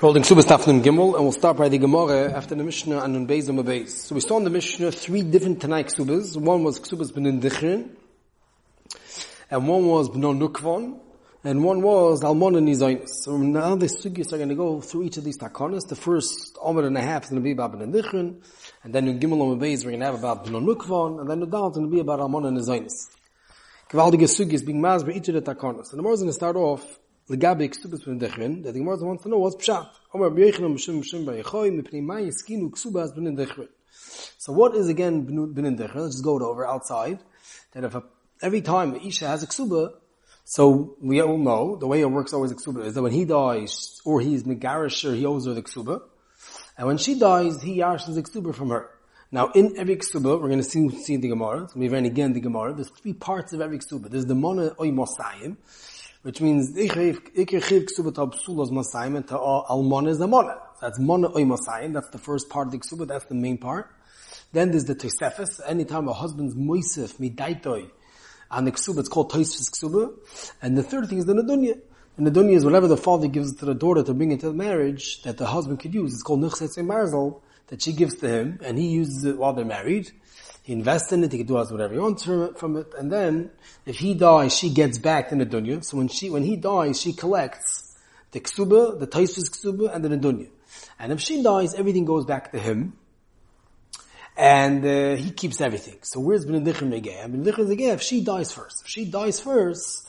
Holding Subas Tafnim Gimel, and we'll start by the Gemara after the Mishnah and Beis and Beis. So we saw in the Mishnah three different Tanai Ksubas. One was Ksubas Benin Dichrin, and one was Benon Nukvon, and one was Almon and Nizainis. So now the Sugis are going to go through each of these Takonas. The first Omer and a half is going to be about Benin Dichrin, and then in Gimel and Beis we're going to have about Benon Nukvon, and then the Dal is going to be about Almon and Nizainis. Gewaltige Sugis being Maz by each of the Takonas. And the more is going to start off Legabe ksubas ben dechren, that the Gemara wants to know what's pshat. Omer b'yechem mishum mishum b'yechoy, mipnei mai yeskinu ksubas ben dechren. So what is again ben dechren? Let's just go over outside. That if a, every time Isha has a ksuba, so we all know the way it works always a ksuba is that when he dies, or he's megarish, or he owes her the ksuba, and when she dies, he yarshes the ksuba from her. Now, in every ksuba, we're going to see, see the Gemara, so we ran again the Gemara, there's three parts of every ksuba. There's the mona oy mosayim, which means ikir chiv ksuba ta psulas masayim and ta almon is the mona. That's mona oy. That's the first part of the ksuba. That's the main part. Then there's the tosefes. Anytime a husband's moisef midaitoi on the ksuba, it's called tosefes ksuba. And the third thing is the nadunya. And the dunya is whatever the father gives to the daughter to bring into the marriage that the husband could use. It's called nuchset marzel that she gives to him, and he uses it while they're married. He invests in it, he can do whatever he wants from it, and then, if he dies, she gets back the dunya. So when she, when he dies, she collects the ksuba, the taisvis ksuba, and the dunya. And if she dies, everything goes back to him. And uh, he keeps everything. So where's Benedichim Negeh? Benedichim Negeh, if she dies first. If she dies first,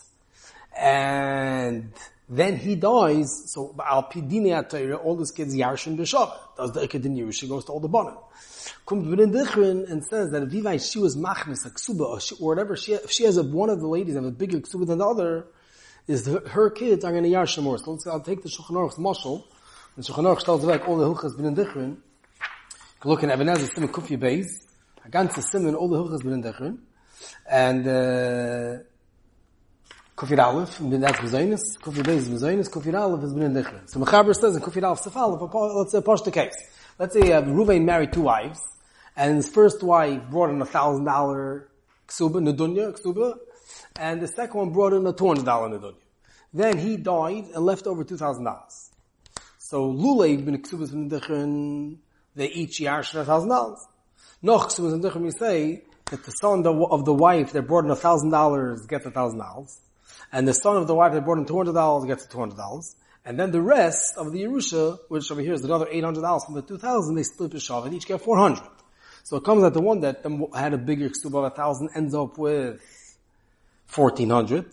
and then he dies, so Al Pidini all these kids Yarshin B'Shav. Does the Ikadin Yerusha goes to all the Bonim comes within Dichrin and says that if she was machnis a ksuba or, whatever she if she has a, one of the ladies have a bigger ksuba than the other, is the, her kids are going to yash more. So let's I'll take the Shulchan Aruch's mashal. And Shulchan Aruch tells back all the hilchas within Dichrin. Look in Even HaEzer Simon Kufi Beis. A ganze Simon all the hilchas within Dichrin. And uh, Kufi Aleph, and that's Bezoinus. Kufi Beis is Bezoinus. Kufi Aleph is within Dichrin. So Mechaber says in Kufi Aleph Sefal, let's say push the case. Let's say uh, Ruvain married two wives and his first wife brought in a thousand dollar ksuba, nedunya, ksuba, and the second one brought in a two hundred dollar nedunya. Then he died and left over two thousand dollars. So lule bin ksubas bin they each yash a thousand dollars. Noch ksubas bin we say that the son of the wife that brought in a thousand dollars gets a thousand dollars, and the son of the wife that brought hundred dollars gets two hundred dollars. And then the rest of the Yerusha, which over here is another $800 from the 2000, they split the Shav and each get 400. So it comes that the one that had a bigger ksuba of a thousand ends up with 1400,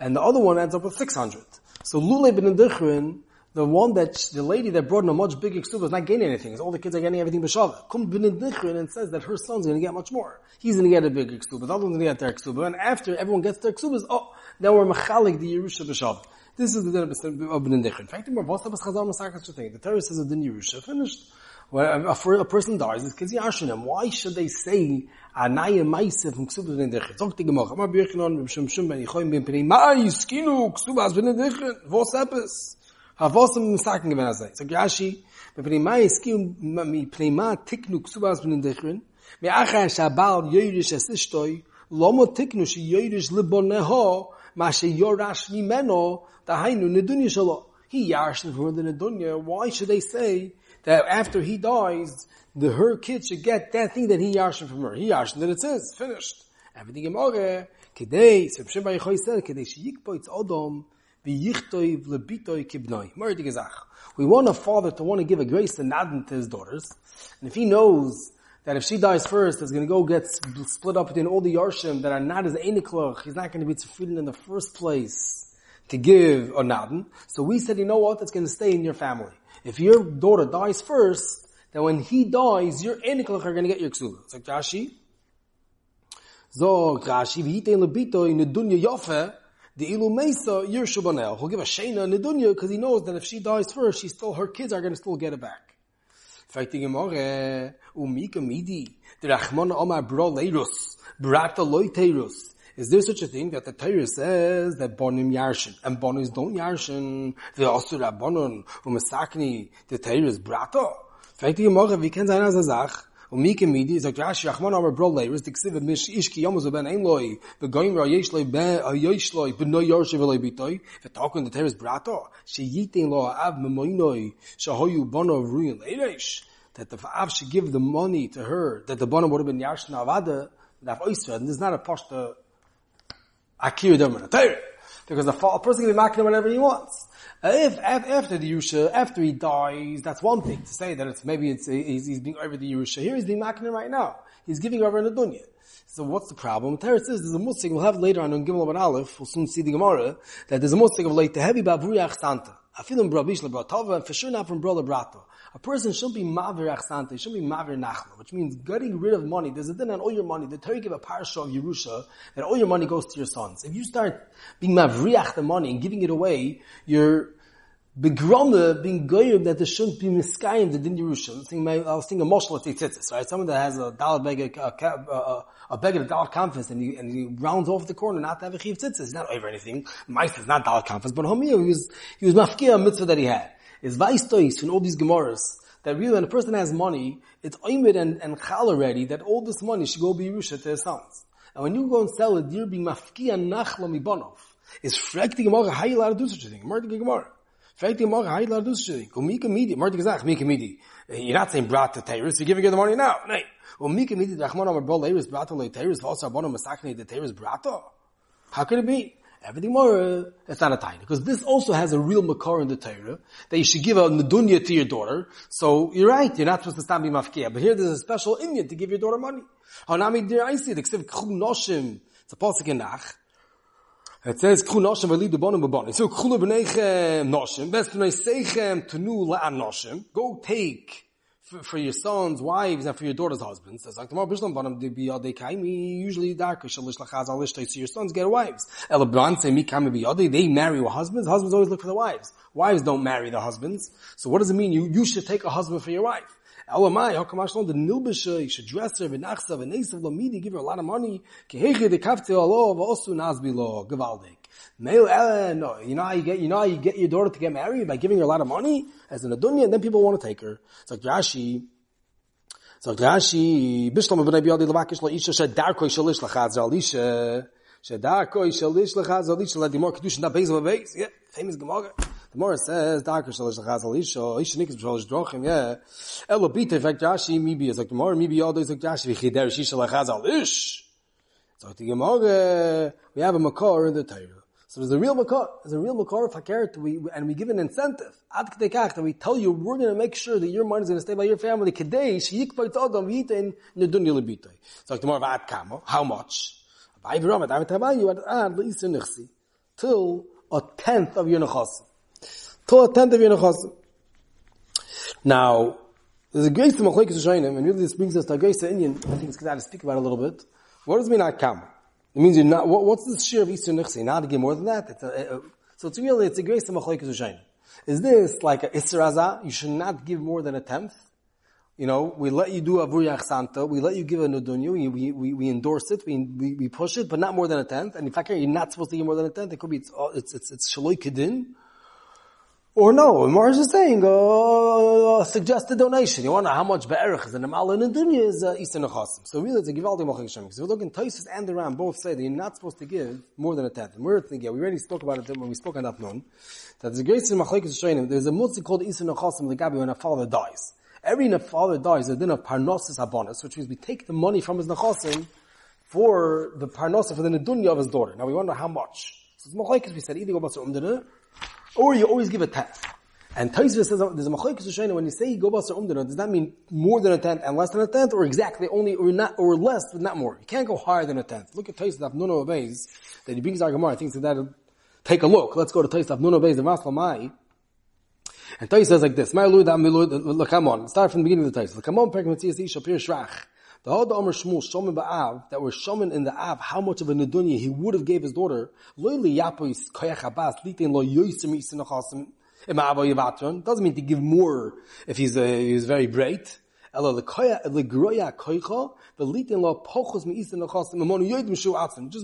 and the other one ends up with 600. So Lule bin Dichrin, the one that, the lady that brought in a much bigger ksuba is not gaining anything. All the kids are getting everything b'shava. Come Dichrin and says that her son's going to get much more. He's going to get a bigger ksuba. The other one's going to get their ksuba. And after everyone gets their ksubas, oh, now we're machalik the Yerusha b'shava. This is the din of Dichrin. In fact, the Torah says the din Yerusha finished. When a, a, person dies, it's kids yashinim. Why should they say anaya ma'isef from ksubas ben dechet? Zog the gemach. Amar birchinon b'shem shum ben yichoyim ben pnei ma'i skinu ksubas ben dechet. Vos. Havos im misaken gewen azay. Zog yashi ben pnei ma'i skinu mi pnei ma tiknu ksubas ben dechet. Mi acha shabal yoyrish es ishtoy lomo tiknu shi yoyrish liboneho ma she yorash mimeno dahainu nedunya shalo. He yashin for the nedunya. Why should they say that after he dies, the her kid should get that thing that he yashin from her. He yashin, then it says, finished. Everything in Moreh, Shem Baruch said, kedei sheyikpo it's odom, lebitoi kibnoi. We want a father to want to give a grace to Nadin to his daughters, and if he knows that if she dies first, it's going to go get split up between all the Yarshim that are not as Einiklach, he's not going to be tefillin in the first place to give a Nadin. So we said, you know what, it's going to stay in your family. If your daughter dies first, then when he dies, your eniklach are going to get your ksula. It's like Rashi. Zog Rashi, v'hitein lebito in the dunya yofe, the ilu banel. He'll give a shena in the dunya because he knows that if she dies first, she's still, her kids are going to still get it back. Fighting Gemara, umika midi, the Omar bro leirus, brata loiteirus. Is there such a thing that the Torah says that bonim yarshin and bonis don't yarshin? The asura bonon umesakni the Torah is brato. Fragt die Morgen, wie kann sein als er Umike midi is like Rashi Achman Amar Bro Leiris the Ksiv Mish Ishki Yomuz Ben Ein Loi the Goyim Ra Yesh Loi Ben Yesh Loi Ben No Yorshe Veloi Bitoy the talk in the Teres Brato she Yitin Lo Av Memoinoi Shahoyu Bono Ruin Leiresh that the Av should give the money to her that the Bono would have been Yashna Avada that Oyster and there's not a pashta Akir Domin because the person can be making whatever he wants. Uh, if after the Yerusha, after he dies, that's one thing to say that it's maybe it's he's, he's being over the Yerusha. Here he's being making right now. He's giving over in the dunya. So what's the problem? Teretz says there's a musik we'll have later on in Gimel Abad Aleph. We'll soon see the Gemara that there's a musik of late heavy bavriach santa. In brabish lebratova and for sure not from bro lebrato. A person shouldn't be mavir achsante, shouldn't be mavir nachla, which means getting rid of money. There's a din on all your money. The Torah give a parasha of Yerusha that all your money goes to your sons. If you start being mavriach the money and giving it away, you're begrome being goyim that there shouldn't be miskayim the din Yerusha. I was thinking a moshel at tzitzis, right? Someone that has a dollar bag, a, a, a bag of dollar conference and he, and he rounds off the corner not to have a chiv tzitzis. He's not over anything. Mice is not dollar conference, but homie, he was, he was mafkia a mitzvah that he had is vaistois in all these gemaras that really when a person has money, it's oimid and, and chal already that all this money should go be Yerusha to his sons. And when you go and sell it, you're being mafkia nachla mibanov. Is frek the Gemara, how you allowed to do such a thing? Mardi Gemara. Frek the Gemara, how you allowed to do such a thing? Go mika midi. You're not saying brat to Teiris, you're giving her the money now. No. Well, mika midi, the Achman Amar Bol Leiris, brat to Teiris, also Abono Masakne, the Teiris brato. How could it be? Everything more, uh, it's not a tiny. Because this also has a real makar in the Torah, that you should give a nedunya to your daughter. So you're right, you're not supposed to stand be mafkia. But here there's a special Indian to give your daughter money. It's a Nach. It says kchu noshim v'li dubonim b'bonim. So kchu b'neichem noshim. Best b'nei seichem tenu la'an noshim. Go take for, for your sons, wives, and for your daughters' husbands. Says like tomorrow Bishlam Banam de Biyade Kaimi, usually dark Shalish Lachaz Alishtai, so your sons get wives. Elabran say Mi Kami Biyade, they marry with husbands, husbands always look for the wives. Wives don't marry the husbands. So what does it mean? You, you should take a husband for your wife. Elamai, how come Hashem the nilbisha, you should dress her, v'nachsa, v'nesav, lamidi, give her a lot of money, keheche de kafte alo, v'osu nazbi lo, gavaldik. Male, uh, no, you know how you get, you know how you get your daughter to get married? By giving her a lot of money, as in a dunya, and then people want to take her. It's like Rashi, so Rashi, Bishlam b'nei biyadi levakish isha shedarko shalish lachaz alisha, shedarko shalish lachaz alisha, more kedushin, that base of a base, yeah, famous Gemara. The Gemara says, darko shalish lachaz alisha, isha nikas b'shalish drochim, yeah. Elo bita, fact, Rashi, maybe is like the Gemara, maybe all those like Rashi, v'chider shisha lachaz alish. So the Gemara, we have a makor in the Torah. So there's a real makor, there's a real makor of hakeret, we, and we give an incentive. Ad kach, that we tell you, we're going to make sure that your money is going to stay by your family. Kedei, sheyik bait adam, v'yitein, nedunya lebitoi. So like tomorrow, ad kamo, how much? Till a tenth of your nechasim. Till a tenth of your nechasim. Now, there's a great machlekes shaynim, and really this brings us to a great Indian, I think it's good to speak about a little bit. What does it mean ad kamo? It means you're not, what, what's the share of Easter Nichsi? Not to give more than that. It's a, a, so it's really, it's a of Machlaikis Ushain. Is this like a Isra You should not give more than a tenth. You know, we let you do Avur Santa, we let you give a Nudunya, we, we, we endorse it, we, we, we push it, but not more than a tenth. And in fact, you're not supposed to give more than a tenth. It could be, it's, it's, it's, it's Shaloi Kedin, or no, Mars is saying uh, a suggested donation. You wonder how much be'erich is in the mal and dunya is uh, Eastern Nechasim. So really, it's a givaldi mochik Hashem. Because if you look in Taisus and the Ram, both say that you're not supposed to give more than a tenth. And we're thinking, yeah, we already spoke about it when we spoke on that noon. That the greatest machlekes Hashem. There's a mitzvah called Eastern Nechasim the Gabi when a father dies. Every father dies, a din of parnosis abonis, which means we take the money from his nechasim for the parnosa for the nedunya of his daughter. Now we wonder how much. So it's machlekes we said either go basar umdana or you always give a tenth. And Taisva says there's a machlokes shayna when you say go basar umdana, does that mean more than a tenth and less than a tenth, or exactly only or not or less but not more? You can't go higher than a tenth. Look at Taisva of Nuno obeys that he brings our Gemara. I think that take a look. Let's go to Taisva of Nuno obeys the Vasla Mai. And Taisva says like this: My Lord, come on. Start from the beginning of the Taisva. Come on, Perkamatzis Shapir Shrach. The Hada Amr Shmuel Shomin Ba'av that were Shomin in the Av, how much of a Nedunya he would have gave his daughter. Doesn't mean to give more if he's, uh, he's very great. It just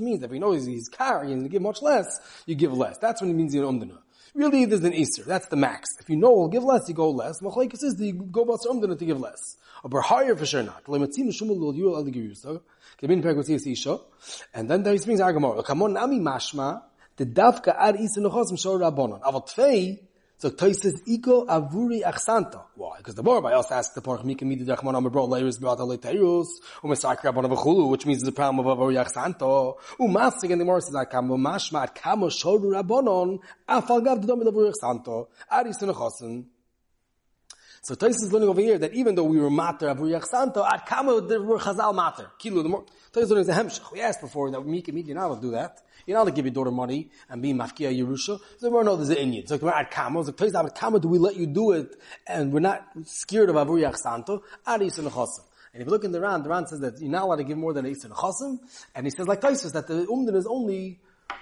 means that if he knows he's carrying to give much less, you give less. That's what it means you're umdana. Really, there's an Easter. That's the max. If you know we'll give less, you go less. Machlekes is the go about some to give less. But higher for sure not. And then is brings Agamor. Come on, nami mashma. The dafka ad Easter nechosim shor rabbonon. Aval tvei so Toises Iko Avuri Achsanta. Why? Because the Bar also asks the Parach Mika Midi Dachman Amabro Leiris Beata Leiteirus, Umesakra Bonavachulu, which means the problem of Avuri Achsanta. Umasig and the Morris is Akamo Mashma Kamo Shoru Rabbonon, Afalgav Domi Avuri Achsanta, Aris Nechosen. So Tosis is learning over here that even though we were matter Avuri Achsanta, at Kamo there were Chazal matter. Kilo, the more, Tosis is learning the Hemshach. We asked before that Mika now will do that. You're not to give your daughter money and be mafkia Yerusha. So we're not, an Indian. So we're at Kama. So place at Kama, do we let you do it? And we're not scared of Avu Santo. Ari Yisrael and if you look in the Ran, the Ran says that you're not allowed to give more than a Yisrael Chosim. And he says like Taisus that the Umdan is only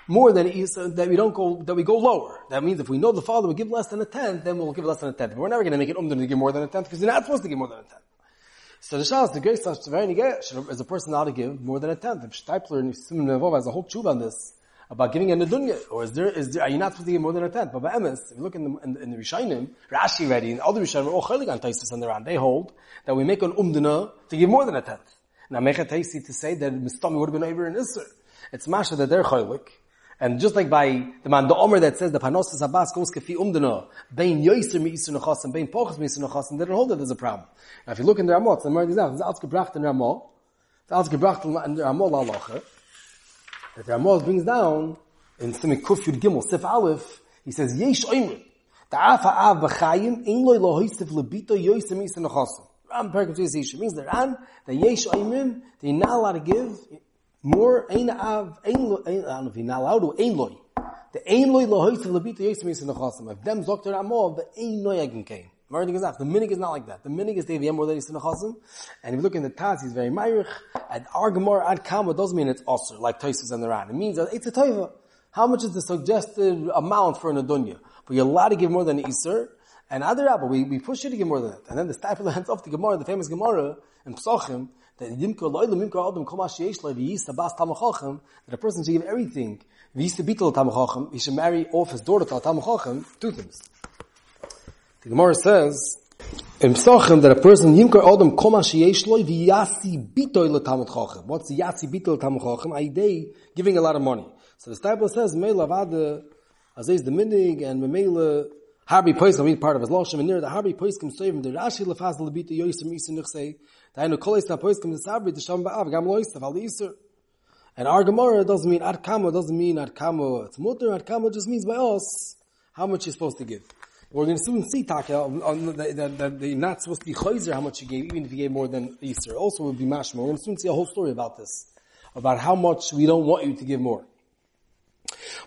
more than Yisrael, uh, that we don't go, that we go lower. That means if we know the father will give less than a tenth, then we'll give less than a tenth. We're never going to make it Umdan to give more than a tenth because you're not supposed to give more than a tenth. So the Shas, the great Tzavayni is a person not to give more than a tenth. If Steipler and Simon Nevov has a whole tshuva on this, about giving a nedunya, or is there, is there, are you not supposed to give more than a tenth? But by emes, if you look in the, in, in the Rishayim, Rashi ready, and other Rishayim all chaylik on Taisis and around, they hold that we make an umdana to give more than a tenth. Now, Mechat Taisi to say that Mistami would have been over in Isser. It's Masha that they're chaylik. And just like by the man, the Omer that says the Panosas Abbas goes kefi umdana, bein yoiser mi iser nechasim, bein pochas mi iser nechasim, they don't hold that there's a problem. Now, if you look in the Ramot, the Mer Gizah, it's ausgebracht in Ramot, it's ausgebracht in Ramot lalacha, that Ramaz brings down in Simi Kuf Yud Gimel Sif Aleph, he says Yesh Oimrim. Ta'af ha'av b'chayim ein loy lo hoistiv lebito yoysim isa nechasim. Ram Perkam Tzis Yisha means that Ran, that Yesh Oimrim, they're not allowed to give more ein av, ein lo, I don't know if you're not allowed to, ein loy. The ein loy lo hoistiv lebito yoysim isa nechasim. If them Dr. Ramov, the ein loy came. The minig is not like that. The minig is Devi Yemor Lady Sinachazim. And if you look in the Taz, he's very Meirich. At Argamor Ad Kama doesn't mean it's Osir, like Toisus and the Ran. It means it's a Toiva. How much is the suggested amount for an Adunya? But you're allowed to give more than Isser. And other but we, we push you to give more than that. And then the stifle hands off the Gemara, the famous Gemara in Psochim, that a person should give everything. He should marry off his daughter to Tamachochem, two things. The Gemara says, in Psachim, that a person, Yimkar Adam Koma Sheyesh Loi V'yasi Bitoy L'Tamad Chochem. What's Yasi Bitoy L'Tamad Chochem? Aidei, giving a lot of money. So the Bible says, Meila Vada, Azez the Minig, and Memela, Harbi Poiskim, mean part of his Loshem, and near the Harbi Poiskim Soivim, the Rashi Lefaz Lebita Yoysim Yisim Nichsei, The the Gam. And our Gemara doesn't mean Ad Kamo, doesn't mean Ad Kamo, it's Mutter, Ad Kamo just means by us, how much you're supposed to give. We're going to soon see Taka that, you're not supposed to be chayzer how much you gave, even if you gave more than Easter. Also, would be mashma. We're going to soon see a whole story about this, about how much we don't want you to give more.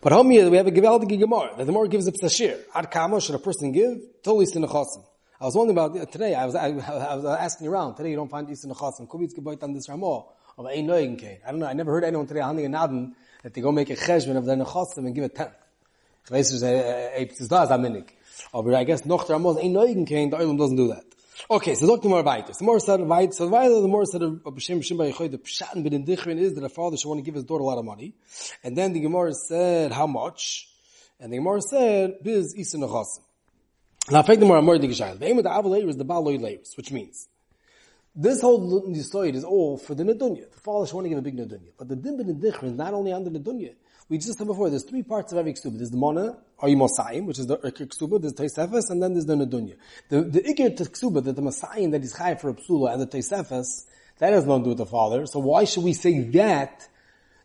But how many we have a Gevaldig Gemara. That the Gemara gives a psashir. Ad kama should a person give? Totally sinechasim. I was wondering about today. I was, I, I, was asking around. Today you don't find Easter Nechasim. Could be it's on this Ramah of Ein Noegen I don't know. I never heard anyone today, Hani and Naden, that they go make a cheshbon of their Nechasim and give a tenth. Ich weiß, es ist da, I guess noch der muss ein neugen kein der doesn't do that okay so look more weiter the more said weit so weiter the more said of beshim shim by khoyd the uh, pshan bin dikhrin is that the father should want to give his daughter a lot of money and then the gemara said how much and the gemara said biz isen khas now fact the more more the aim of the avalay is the baloy layers which means this whole story is all for the nedunya. The father should want to give a big nedunya. But the din bin is not only under the nedunya. We just said before, there's three parts of every ksuba. There's the mona, or Mosayim, which is the ksuba, there's the Teisefes, and then there's the Nedunya. The, the Ikir ksuba, that the Mosayim that is high for psula, and the Teisefes, that has nothing to do with the father. So why should we say that,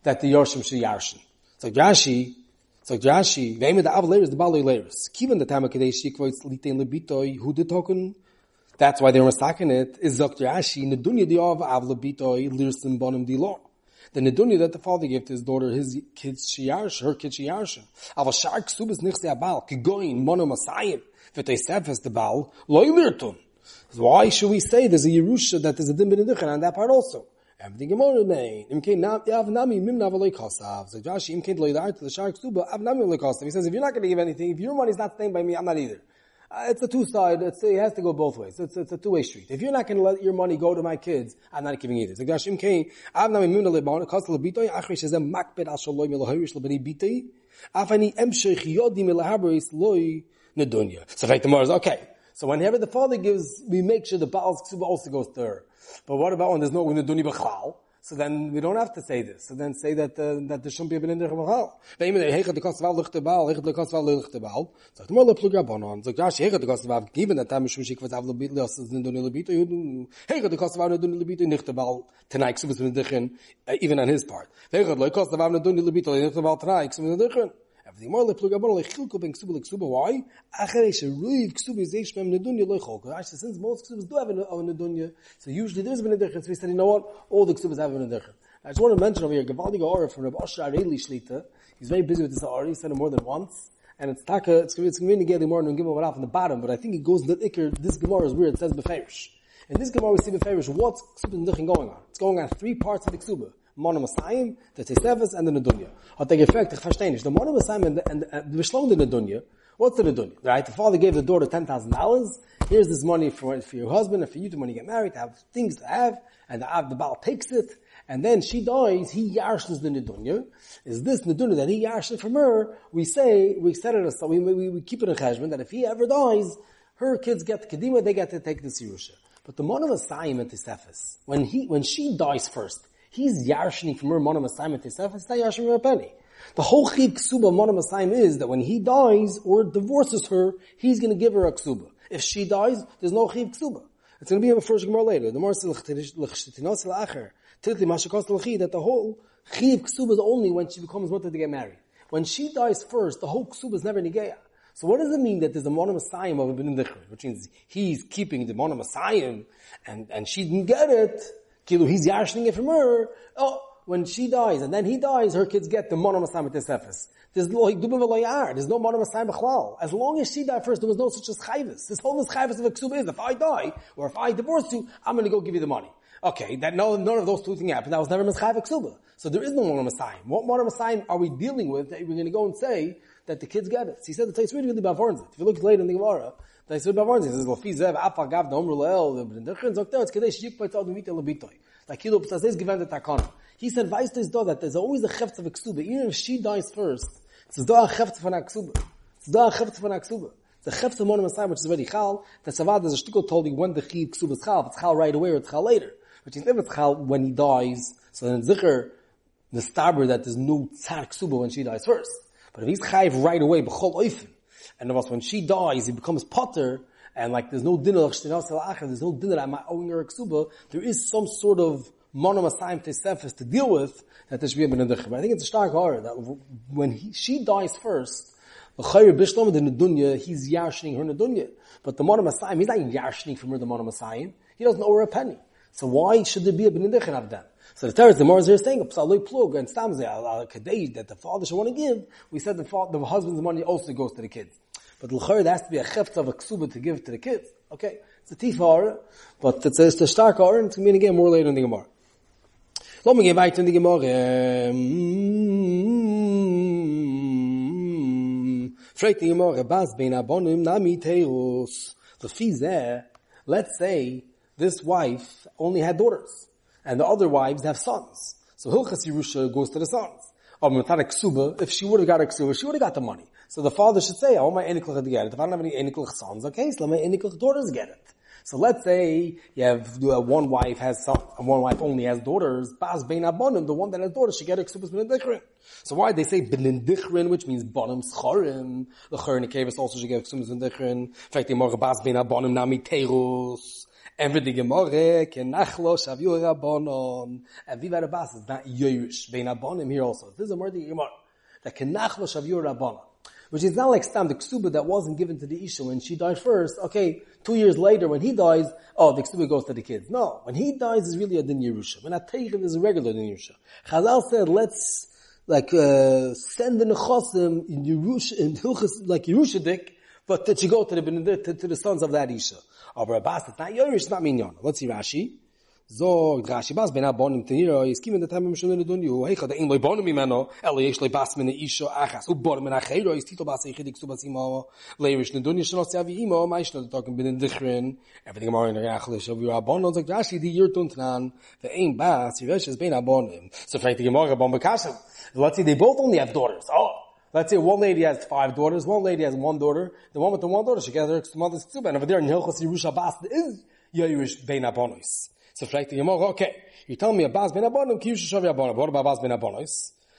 that the Yorshim should yarshin? So Jashi, so aim of the Av the the Tamakadesh, Yikvoitz, Litein Lebitoi, who that's why they were masaking it, is Dr. Ashi, Nedunya di Av, Av Lebitoi, Lirsim Bonim di Law the nedunya that the father gave to his daughter, his kids shiyarsha, her kids shiyarsha. Aval shar ksubas nichse abal, kigoyin, mono masayim, the bal, loy. Why should we say there's a Yerusha that there's a din ben on that part also? Everything Gemara name. Im kein yav nami mim kasav. So Josh, im kein loy the shark suba av nami loy kasav. He says, if you're not going to give anything, if your money's not staying by me, I'm not either. Uh, it's a two-side, it's, it has to go both ways. It's, it's a two-way street. If you're not going to let your money go to my kids, I'm not giving either. So Gashim Kain, Av Nami Mimna Leban, Kastel Bitoy, Achri Shazem Makbet Al Shalom Elohirish Lebeni Bitei, Afani emshech yodim elahaberis loy nedunya. So Gemara is okay. So whenever the father gives, we make sure the Baal's ksuba also goes to her. But what about when there's no nedunya b'chal? So then we don't have to say this. So then say that uh, that there shouldn't be a benindich b'chal. Ve'im the hechad the kost val lichte baal, the kost val lichte baal. Sagt more le plug rabbanon. Sagt Rashi hechad the kost val given that time mishum shik was avlo bit los nedunya lebito. Hechad the kost val nedunya lebito nichte baal tonight ksubas benindichin even on his part. Hechad the val nedunya lebito nichte baal tonight ksubas benindichin. Everything more le plug abon le ben ksuba le why? Achere she ruiv ksuba is eish mem nedunya chol. Rashi since most ksubas do have a nedunya, so usually there's been a difference. We said, you know what? All the ksubas have a nedunya. I just want to mention over here, Gavaldiga Aura from Rabbi Asher Arieli Shlita. He's very busy with this Aura. He said it more than once. And it's taka, it's, it's communicating more than Gimel off on the bottom, but I think it goes that the Iker, this Gemara is weird, it says Beferish. In this Gemara we see Beferish, what's Ksuba going on? It's going on three parts of the Ksuba. The Tesevis, and the Nedunya. Hat er gefragt, ich verstehe nicht, the and the, and the, the the Nedunya, what's the Nedunya? Right? The father gave the daughter $10,000, here's this money for, for your husband and for you to when you get married, to have things to have, and the, the Baal takes it, and then she dies, he yarshes the nedunya. Is this nedunya that he yarshes from her? We say, we set it aside, we, we, we keep it in cheshbon, that if he ever dies, her kids get the kedima, they get to take the sirusha. But the monom asayim and tesefis, when he, when she dies first, he's yarshening from her monom asayim and tesefis, not a penny. The whole chiv ksuba monom asayim is that when he dies or divorces her, he's going to give her a ksuba. If she dies, there's no chiv ksuba. It's going to be a first Gemara later. The more l'chshtinos l'achar. Typically, Mashakos L'chi, that the whole Chiv Ksuba is only when she becomes mutter to get married. When she dies first, the whole Ksuba is never Nigeya. So what does it mean that there's a monomasayim of a Bin which means he's keeping the monomasayim and, and she didn't get it, Kilu, he's yashing it from her, oh, when she dies and then he dies, her kids get the monomasayim at this Ephes. There's no b'chlal. As long as she died first, there was no such as chayvis. This whole chayvis of a ksuba is, if I die, or if I divorce you, I'm gonna go give you the money. Okay, that no, none of those two things happened. That was never Mischai Ksuba. So there is no Mono Messiah. What Mono Messiah are we dealing with that we're going to go and say that the kids get it? So he said the Tais really really Bavarnzit. If you look later in the Gemara, the Tais really Bavarnzit says, Lafi Zev, Afa Gav, Omru Leel, the Brinderchen, Zok Teretz, Kadesh, Yik Paitzal, Dumite, Labitoi. Like Kilo Ptazes given the Takana. He said, Weiss this do that there's always a Chefz of a. Even if she dies first, it's do a Chefz von a Ksuba. It's do a Chefz von a Ksuba. The Chefz of Mono Messiah, which is very Chal, that Savad, there's a shtickle told you when the Chiv Ksuba is Chal, it's Chal right away or it's Chal later which is never chal when he dies. So then zikr the stabber that there's no tzar ksuba when she dies first. But if he's chayv right away b'chol oifen, and of course when she dies he becomes potter, and like there's no dinner there's no dinner I'm owing her. There is some sort of monomasayim tesefes to deal with that there should be a benedichem. But I think it's a stark horror that when he, she dies first. The Chayr Bishlam the Nedunya, he's yashning her Nedunya. But the Monomasayim, he's not yashning from her the Monomasayim. He doesn't owe her a penny. So why should there be a benedichin of them? So the Teretz, the Morris is saying, Psaloi plug and stamze, that the father should want to give, we said the father, the husband's money also goes to the kids. But l'chayr, there has to be a cheft of a ksuba to give to the kids. Okay? It's a tifar, but it's a, it's a stark or, and it's going to be again more later in the Gemara. Let me get back to the Gemara. Mm. Freit the Gemara, bas bein abonim nami teirus. The fizeh, let's say, this wife only had daughters, and the other wives have sons. So Hilchas Yerusha goes to the sons. If she would have got a ksuba, she would have got the money. So the father should say, "Oh, my eniklach to get it. If I don't have any eniklach sons, okay, so let my eniklach daughters get it." So let's say you have uh, one wife has son, one wife only has daughters. Bas bein abonim, the one that has daughters should get a ksubas b'nedichrin. So why they say b'nedichrin, which means bonim schorim. The chorin kevis also should get ksubas b'nedichrin. In fact, they more bas bein abonim nami terus. And with the Gemara, kenachlo shavu rabbonon. And Viva Rabbas is not Yerush, bein abonim here also. This is a the Gemara. That kenachlo shavu rabbonon. Which is not like Stam, the ksuba that wasn't given to the Isha when she died first. Okay, two years later when he dies, oh, the ksuba goes to the kids. No, when he dies is really a din Yerusha. When Ateichen is a regular din Yerusha. Chazal said, let's like uh, send the nechosim in Yerusha, in Hilchas, like Yerushadik, but that you go to the, to, to the sons of that Isha. Aber Abbas, it's not Yerush, it's not Minyan. Let's see Rashi. Zog Rashi Bas ben Abonim Tenira is given the time of Shulin Dun you hey khada in loy bonim mimeno el yesh loy bas min isho achas u bonim min achero is tito bas yichdik su bas imo leirish Dun you shnos yavi imo mai shnos talking bin in dichrin everything more in the abonim zog Rashi di yurt untnan the ein Abonim so fragt die morgen bon bekassen let's see they both only have daughters oh Let's say one lady has five daughters, one lady has one daughter. The one with the one daughter, she gets her mother's ksuba. And over there in Hilchos Yerusha is Yerush Bein Abonis. So fragt er, die Gemorre, okay, you tell me a Bas ben Abonim, ki yushe shavi Abonim, what about Bas ben Abonim?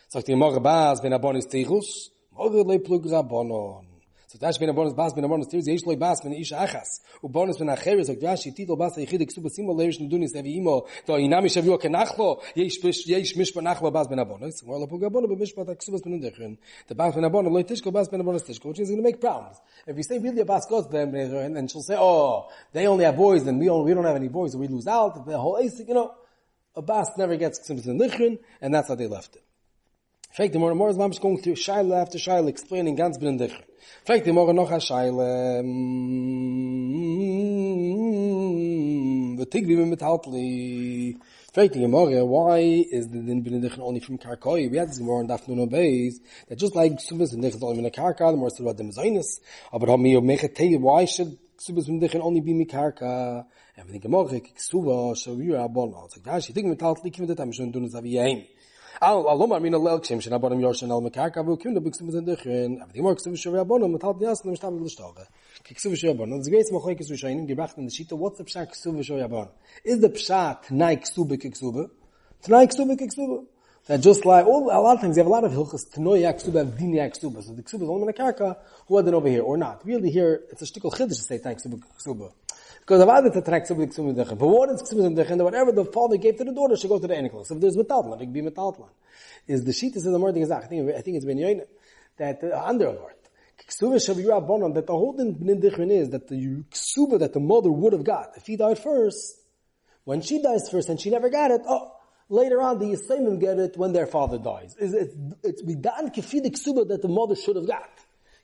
Sagt die er, Gemorre, Bas ben Abonim Tichus, mogu le plug Rabonon. So dash ben bonus bas ben bonus tirs yesh bas ben ish achas. U bonus ben acheres. Ok dash titol bas yichid ksu besim lo yesh nudunis evi imo. Do inami shavu ok nachlo. Yesh bish mish ben nachlo bas ben bonus mo lo puga bonus mish pat ksu bas ben dechen the bas ben bonus loy tishko bas ben bonus tishko which is going to make problems. If you say really a bas goes ben and then she'll say oh they only have boys and we only we don't have any boys so we lose out. The whole ace you know a bas never gets ksu bas ben and that's how they left it Fragt die Morgen, morgens Mamsch kommt zu Scheile after Scheile, explaining ganz brendig. Fragt die Morgen noch a Scheile. Wat tig wie mit Haltli. Fragt die Morgen, why is the din brendig only from Karkoi? We had this morgen darf nur no base. That just like so in nicht all in der Karka, the more so what them seines. Aber haben mir mehr tei why should so was mit only be mit Karka. Ja, wenn die Morgen, so was so wir abon. Also da ich tig mit Haltli, kimt da am schon tun, so wie ein. Al al kshem shna al in what's the pshat kiksu wir bonim? Is the pshat nay kiksu be kiksu be? Nay kiksu that just like all a lot of things you have a lot of hilchas to know yaksu be din so the kiksu be on the kaka who are over here or not. Really here it's a shtickle chiddush to say thanks to kiksu because of other tracks of the ksum dechem. But what is dechem? Whatever the father gave to the daughter should go to the anikel. So if there's metaltlan, it could be metaltlan. Is the sheet is in the morning I think I think it's ben yoin that uh, under alert. Ksuba shav bonon that the whole thing ben is that the ksuba that the mother would have got if he died first. When she dies first and she never got it, oh, later on the Yisraelim get it when their father dies. Is it, it's bidan kifi the ksuba that the mother should have got.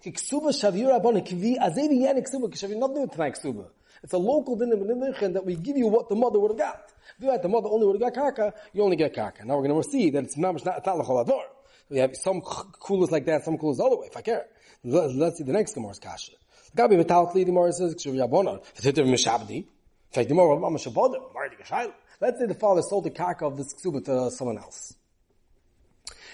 Ksuba shav yura bonon kivi azevi yan ksuba kishav not doing tonight ksuba. It's a local din that we give you what the mother would have got. If you had the mother only would have got kaka, you only get kaka. Now we're going to see that it's not, it's not We have some coolers like that, some coolers the other way, if I care. Let's see the next Gemara's kasha. Gabi metaltli, the Gemara says, kshuv yabona, v'titiv mishabdi. In fact, the Gemara, Let's say the father sold the kaka of this ksuba to someone else.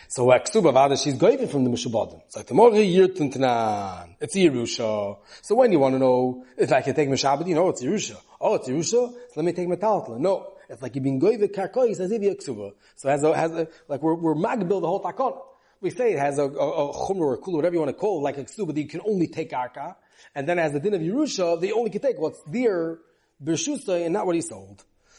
So a ksuba vada, she's going from the Mishabadim. It's like the more yirtun tanan. It's Yerusha. So when you want to know if I can take Mishabad, you know it's Yerusha. Oh, it's Yerusha? So let me take Metaltla. No. It's like you've been going with karkois as if you're ksuba. So has a, has a, like we're, we're magbil the whole takon. We say it has a, a, a chumra or a kula, whatever you want to call it, like a ksuba that you can only take arka. And then as the din of Yerusha, they only can take what's their Bershusa and not what he sold.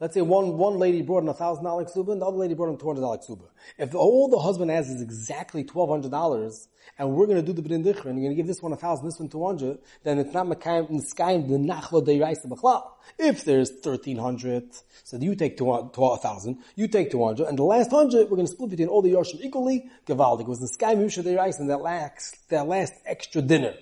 Let's say one, one lady brought in a thousand dollar ksuba and the other lady brought in two hundred dollar ksuba. If all the husband has is exactly twelve hundred dollars, and we're going to do the b'din and you're going to give this one a thousand, this one two hundred, then it's not mekayim niskayim the nachla deiraisa b'chlal. If there's thirteen hundred, so you take a thousand, you take two hundred, and the last hundred we're going to split between all the yorshim equally. Gavaldik was niskayim yusha deiraisa and that last that last extra dinner.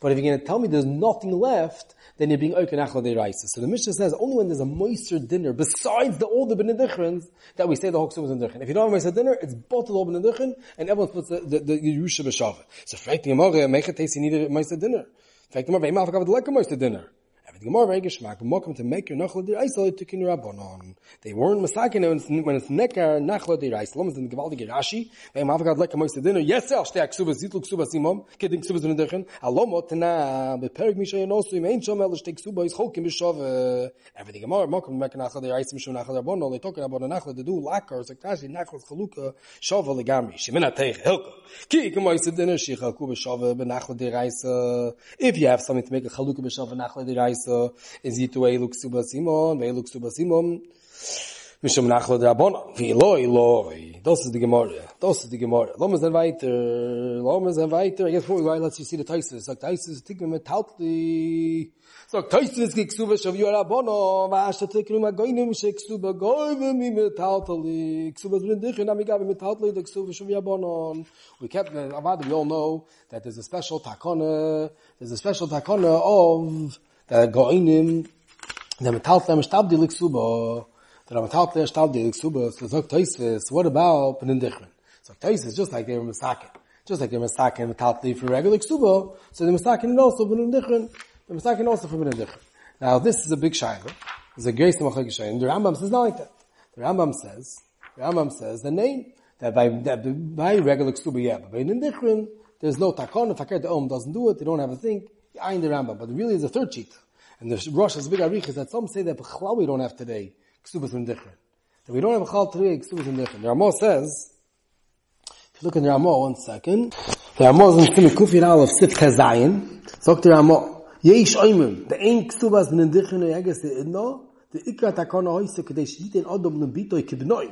But if you're going to tell me there's nothing left, then you're being oiken achla deiraisa. So the Mishnah says only when there's a moister dinner, besides the all the benedichrins, that we say the hoksum is in If you don't have a moister dinner, it's both all benedichrin, and everyone puts the, the, the Yerusha b'shava. So frankly, the it taste you need a moister dinner. In fact, the Gemara, ve'imah afakav the dinner. The Gemara geschmack, but to make your nachla dir eisel to kin rabbanon. They weren't masakin when it's nekar nachla dir eisel. Lomaz in the Gevaldige Rashi, they have got like a moist dinner. Yes, el shte ksuba zitlu ksuba simom, kedin ksuba zun dechen. Alomo tana be perig mishay nosu im ein shom el shte ksuba is chokim bishov. Everything Gemara mokum make nachla dir eisel mishum nachla rabbanon. They talking about nachla to do lakar, so tashi nachla chaluka shov legami. Shimena teich hilka. Ki kem moist dinner shi chalku bishov be nachla dir eisel. If you have something to make a chaluka bishov nachla dir eisel, so in situ ei lux über simon ei lux über simon. Mir schon um nachlo der bon wie loi loi. Das ist die gemorge das ist die gemorge lahm es weiter lahm es weiter. Jetzt vor weil lass sie die teise sagt teise ist dick mit taut die sagt teise ist gek suve schon wie bon was hat dick mit goin im shek suve goin mit mit taut die suve drin dich und amiga mit taut die suve schon wie bon we kept uh, aber we all know that there's a special takona there's a special takona of the goinem, the metaltem stabdilik suba. der am tag der stadt der suba so sagt is what about in dichmen so tais is just like they were just like they were masakin in the for regular suba so the masakin also in dichmen the masakin also for in dichmen now this is a big shiloh is a great samach geshayn the rambam says not like that. The rambam says the rambam says the name that by that by regular suba yeah but in dichmen there's no takon if the om doesn't do it they don't have a thing in the rambam but really is a third cheat and the Rosh is big arich is that some say that we don't have today ksubas and dichrin. That we don't have a chal three ksubas and dichrin. The Ramah says, if you look in the Ramah one second, the Ramah is in Stim Kufi Nal of Sif Chazayin, sagt the Ramah, Yeish oimim, the ein ksubas and dichrin yeges the idno, the ikra takona hoise kadei shiten odom lebitoi kibnoi.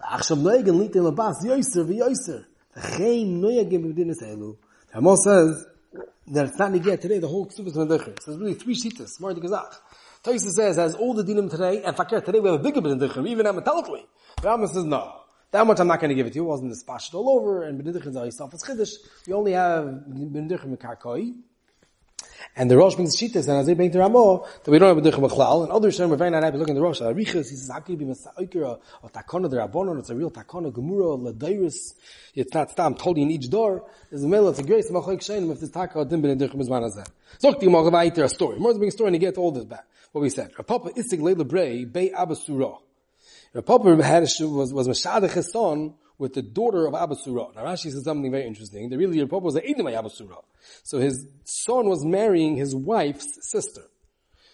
ועכשיו נויגן ליטן לבאס יויסר ויויסר. וכן נויגן במדינת האלו. The Ramah says, that it's not negate today, the whole ksubas and dichrin. So there's really three shitas, more the gazach. Taisa says, has all the dinim today, and fakir, today we have a bigger b'nidichem, even at metallically. The says, no. That much I'm not going to give it to you. It wasn't dispatched all over, and b'nidichem are yourself as chiddush. We only have b'nidichem karkoi. And the Rosh brings Shitas, and as they bring to Ramo, that we don't have a B'nidichem Bechlal, and others are very not happy looking at the Rosh. Arichas, he says, how can you be Masa'ikir, or Takona, the Rabbonon, it's a real Takona, Gemura, Ladairis, it's not stam, told you in each door, there's a middle, it's a grace, Machoik Shainim, if this Taka, Dim B'nidichem is Manazah. Zok the Gemara, a story. More than a story, and you get all this back what we said. Rav Papa Isig Leila Brei Bei Abasura. Rav Papa had a, was was Mashadach his son with the daughter of Abasura. Now Rashi says something very interesting. The really Papa was the Edom Abasura. So his son was marrying his wife's sister.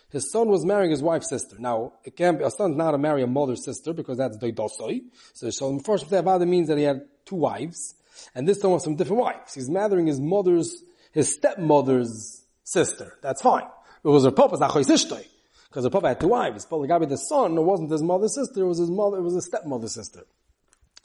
His son was marrying his wife's sister. Now, it can't be, a son's not to marry a mother's sister because that's doidosoi. So, so first that means that he had two wives. And this son was from different wives. He's marrying his mother's, his stepmother's sister. That's fine. It was her papa's not because the Papa had two wives. But Gabi, the son, it wasn't his mother's sister, it was his mother, it was his stepmother's sister.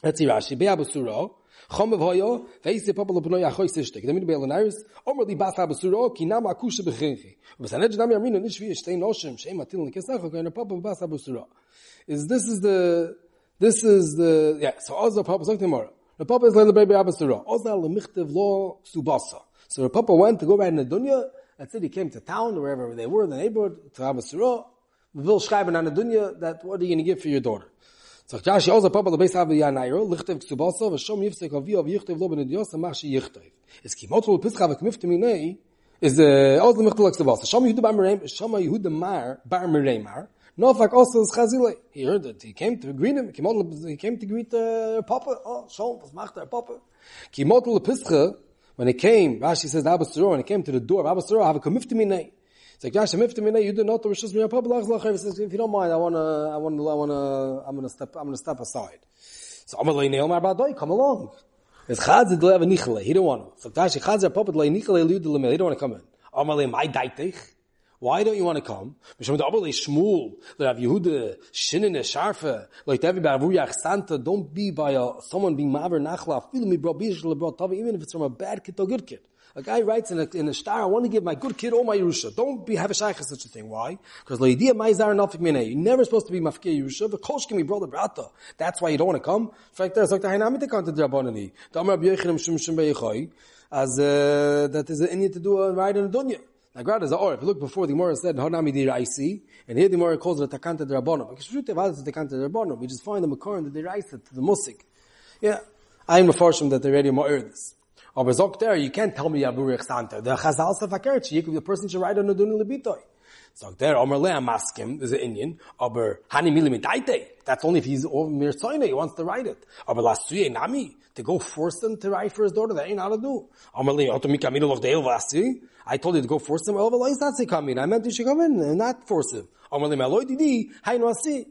Let's see Rashi. Be'abu Suro, Chomev Hoyo, Ve'is the Papa Lepnoi Achoy Sishtek. Demid Be'el Nairis, Omer Li Bas Abu Suro, Ki Nam Akusha Bechinchi. V'sanet Jadam Yamino Nishvi Atil Nekesacho, Koyin Papa Bas Abu Suro. Is this is the, this is the, yeah, so Oza Papa, Zok Temora. The Papa is Leila Baby Abu Suro. Oza Lemichtiv Lo Subasa. So the Papa went to go back in the dunya, That's it, he came to town, wherever they were, the neighborhood, to Abba Surah, will schreiben an the dunya, that what are you going to give for your daughter? So Jashi also Papa the base Abba Yanairo, lichtav ksubasa, v'shom yifsek avi av yichtav lo ben idiyos, amach shi yichtav. Es kimot lo pischa v'kmifta minei, is the uh, also michtav ksubasa. Shom Yehuda bar Mereim, Shom Yehuda mar, bar Mereimar, Nofak also is Chazile. He heard that he came to greet him. He came to greet uh, Papa. Oh, Shom, was macht er, Papa? Kimot lo pischa, When he came, Rashi says, Abba Surah, when he came to the door Abba Surah, have a comifti minay. Comifti you do not, if mind, I want to, I want to, I want to, I'm going to step, I'm going to step aside. So, Amalei Neil Mar Badoi, come along. It's Chazid Lev he don't want to. So, Tashi, Chazid Papa, Lei Nichele, Liu Delamil, he don't want to come in. Amalei Mai Daitich. Why don't you want to come? Mishum da abel Shmuel, le Rav Yehuda, shinin sharfe, everybody vuyach santa, don't be by a, someone being maver nachla, feel me bro bish le bro even if it's from a bad kid or good kid. A guy writes in a, in a star, I want to give my good kid all my Yerusha. Don't be, have a shaykh such a thing. Why? Because idea my zar nafik minay. You're never supposed to be mafkir Yerusha, but kosh me brother brata. That's why you don't want to come. In fact, there's like the hainamit the content rabbanani. The Amar B'yechirim Shum Shum Be'yechoy, as, uh, that is an Indian to do a ride in a dunya. Like God is a or. If you look before, the Gemara said, Hanami di Raisi, and here the Gemara calls it a Takanta de Rabbonim. Because Shute Vadas is Takanta de Rabbonim. We just find the Makar and the Deraisa to the Musik. Yeah. I'm a farshim that they already more this. Aber zok there, you can't tell me Yaburich Santa. The Chazal Safakerchi, the person should write on the Dunu Lebitoi. So there, Omer Le Amaskim is an Indian. Aber Hani Milimitaite. That's only if he's over Mir he wants to write it. Aber Lasuye Nami, to go force him to write for his daughter, that ain't how to do. Omer Le, Otomika Milu of Deil Vasi. I told you to go force him. Well, not say come in. I meant you should come in and not force him. Omer Le Maloi Didi, Hain Wasi.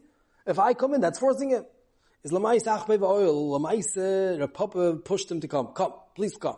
If I come in, that's forcing him. Is Lamais Achbe Oil, Lamais, the Papa uh, pushed him to come. Come, please come.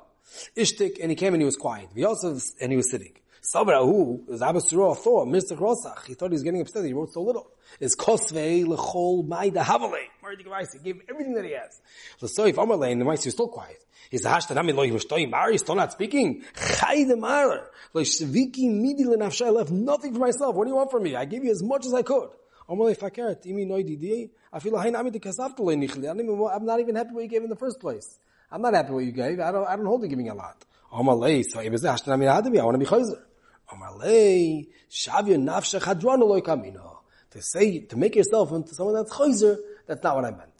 Ishtik, and he came and he was quiet. Also, and he was sitting. Sabra, who is Abba Surah thought, Mr. Rosach, he thought he was getting upset, he wrote so little. Is Kosvei Lechol Maida Havale. Mardi. He gave everything that he has. So, so if Amalei and the Maiser is still quiet. He He's hashtan ami lo yimashtoyim mar, he's still not speaking. Chai de mar. Lo shviki midi lenafshay, I left nothing for myself. What do you want from me? I gave you as much as I could. Amalei fakert, imi noi didi, I feel like I'm not even happy what you gave in the first place. I'm not happy what you gave. I don't, I don't hold you giving a lot. Amalei, so I want to be chayzer. Amalei, shavya nafsha chadrana loy kamina. To say, to make yourself into someone that's chayzer, that's not what I meant.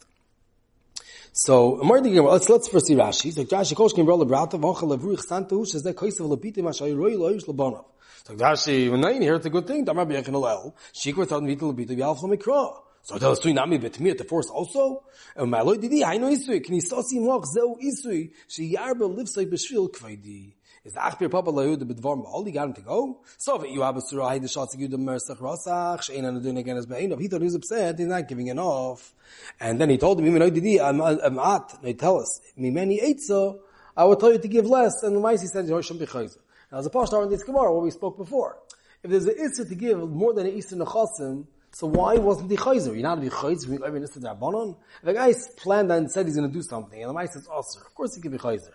So, let's, let's first see Rashi. So, Rashi, Kosh Kim Rola Brata, Vocha Levruich Santu, Shazeh Koisav Lebiti, Mashay Roi Loish Lebonov. So, Rashi, when I hear it's a good thing, Damar B'yechin Olel, Shikwa Tad Mita Lebiti, V'yalf Lamikra. So, tell us to Nami Betmir, to force also, and my Lord Didi, I know Isui, Can you see Moch, Zeu Isui, She Yarba Livsai B'shvil Kvaidi. Is the Achpir Papa Layud the Bidvar Ma'al, you got him to go? So if you have a surah, he the shots you the Mersach Rasach, Shein and doing again as Be'in, he thought he was upset, he's not giving enough. And then he told him, Even Didi, I'm at, they tell us, Me many so, I will tell you to give less, and the Mice he said, Yoshim B'chayzer. Now as a Pashtar in this Gemara, what we spoke before, if there's an Isser to give more than an Isser Nechasim, so why wasn't he chayzer? You're not to be chayzer. Every nisad rabbanon. The guy planned and said he's going to do something, and the guy says, oh, "Osir." Of course, he can be chayzer.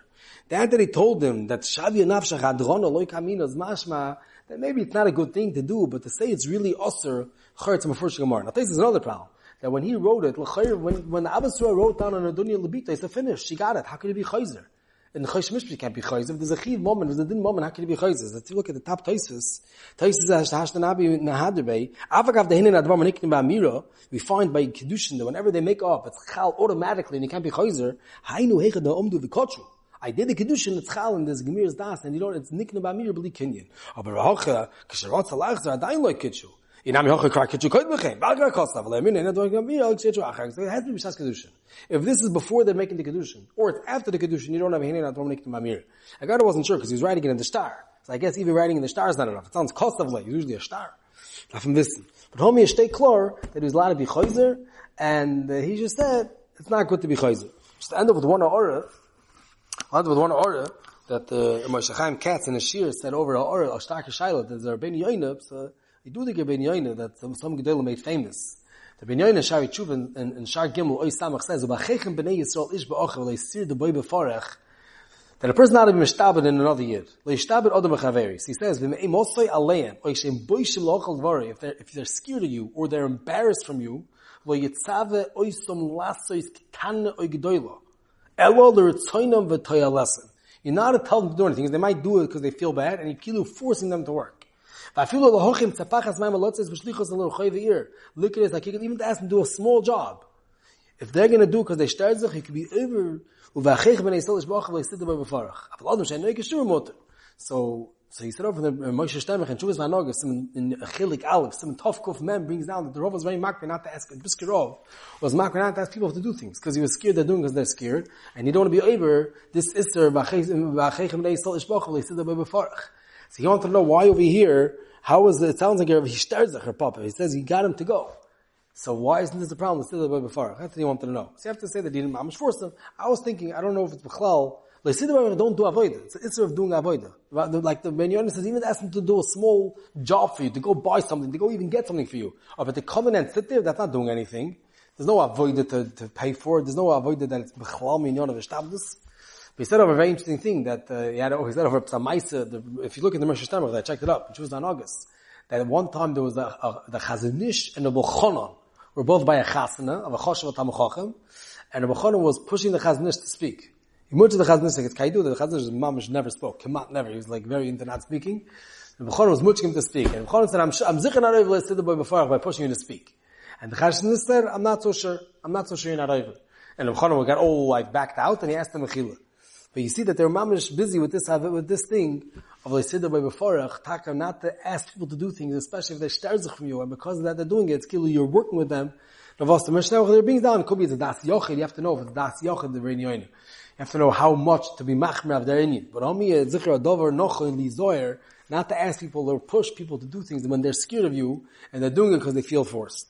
The answer he told him that shavya nafsha hadrona loy kaminos mashma that maybe it's not a good thing to do, but to say it's really osir chayzer mafresh gemara. Now, this is another problem. That when he wrote it, when when the Abbasura wrote down on a dunya lebita, he said, "Finish. She got it. How could it be chayzer?" In the Chosh Mishpi can't be Chayz. If there's a Chiv moment, if there's a Din moment, how can it be Chayz? Let's look at the top Taisus. Taisus is Hashtanabi Nahadirbe. Avagav Dehinin Advar Maniknim Ba'amira, we find by Kedushin that whenever they make up, it's Chal automatically and it can't be Chayzer. Hainu Hecha. I did the kedushin it's chal in this gemir's das and you know it's nikna b'amir b'li kinyan. Aber racha kisherot salach zar adayin loy kitshu. Inam yochel kvar kitshu koid b'chem. Bagra kostav le'min ena gamir al kitshu achar. So has to be b'shas kedushin. If this is before they're making the kedushin, or it's after the kedushin, you don't have hinei not nikna b'amir. Agada wasn't sure because he was writing it in the star. So I guess even writing in the star is not enough. It sounds kostav le, usually a star. From this. But homie is stay clear that he was allowed to be chayzer, and uh, he just said, it's not good to be chayzer. Just end up with one order, I'll with one order that uh, Moshe Chaim Katz in a shir said over a order, a starke shaila, that there are Ben Yoinab, we do the Ben Yoinab that some, some Gedolim made famous. The Ben Yoinab Shari Tshuv and, in Shar Gimel, Oy Samach says, Ubachechem B'nei Yisrael Ish Ba'ocher, They sir the boy beforech, that a person not to be mishtabed in another year. Lo yishtabed odom b'chaveris. He says, v'me'im osoi aleim, oy shem boishim lochal dvari, if they're, if they're scared of you, or they're embarrassed from you, lo yitzave oisom lasois kitane oy gedoyla. Elol l'ritzoinam v'toya lesson. You're not to tell them to do anything. They might do it because they feel bad, and you're forcing them to work. If you look at this, like you can even ask them to do a small job. If they're going to do it because they started, it could be over. So so he said over the uh, Moshe Sternbuch and Chuvas Vanogas in, in Chilik Aleph, some tough kuf mem brings down that the Rav was very makri not to ask, Biskirov was makri not to ask people to do things, because he was scared they're doing because they're scared, and he don't want to be over this Isser, B'achechem Dei Sol Ishbochel, he said the Bebefarach. So he wanted to know why over here, how is it, it sounds like he starts her papa, he says he got him to go. So why isn't this a problem? Still the Bebefarach. That's what he wanted to know. So you have to say that he didn't mamish force him. I was thinking, I don't know if it's Bechlal, Leisidim don't do avoida. It's issue of doing avoida. Like the Ben says, even ask him to do a small job for you, to go buy something, to go even get something for you. Or but to come and sit there, that's not doing anything. There's no avoida to, to pay for it. There's no avoida that it's b'chalal minyon of ishtabdus. But he said over a very interesting thing that uh, he had. He said over. If you look in the Moshe Sternbuch, I checked it up, which was on August. That at one time there was a, a the Chazon Ish and the Bochonon were both by a chasana of a choshev tamachochem, and the Bochonon was pushing the Chazon Ish to speak. He moved to the Chazon Nisik, it's Kaidu, the Chazon Mamish never spoke, Kemat never, he was like very into not speaking. And Bechon was muching him to speak. And Bechon said, I'm, I'm zichon aroiv le the boy before by pushing you to speak. And the Chazon Ish said, I'm not so sure, I'm not so sure you're not aroiv. And Bechon got all like backed out and he asked him Mechila. But you see that they're mamish busy with this, with this thing of Lesidda by Beforach, taka not to ask people to do things, especially if they're sterzich from you, and because of that they're doing it, it's kilu, you're working with them. Now, was the Mishnah, they're being down, could be the Das Yochid, you have to know if it's Das Yochid, the Rein Yoinu have to know how much to be machmer of their Indian. But only a eh, zikr adover nocho in lizoyer, not to ask people or push people to do things when they're scared of you and they're doing it because they feel forced.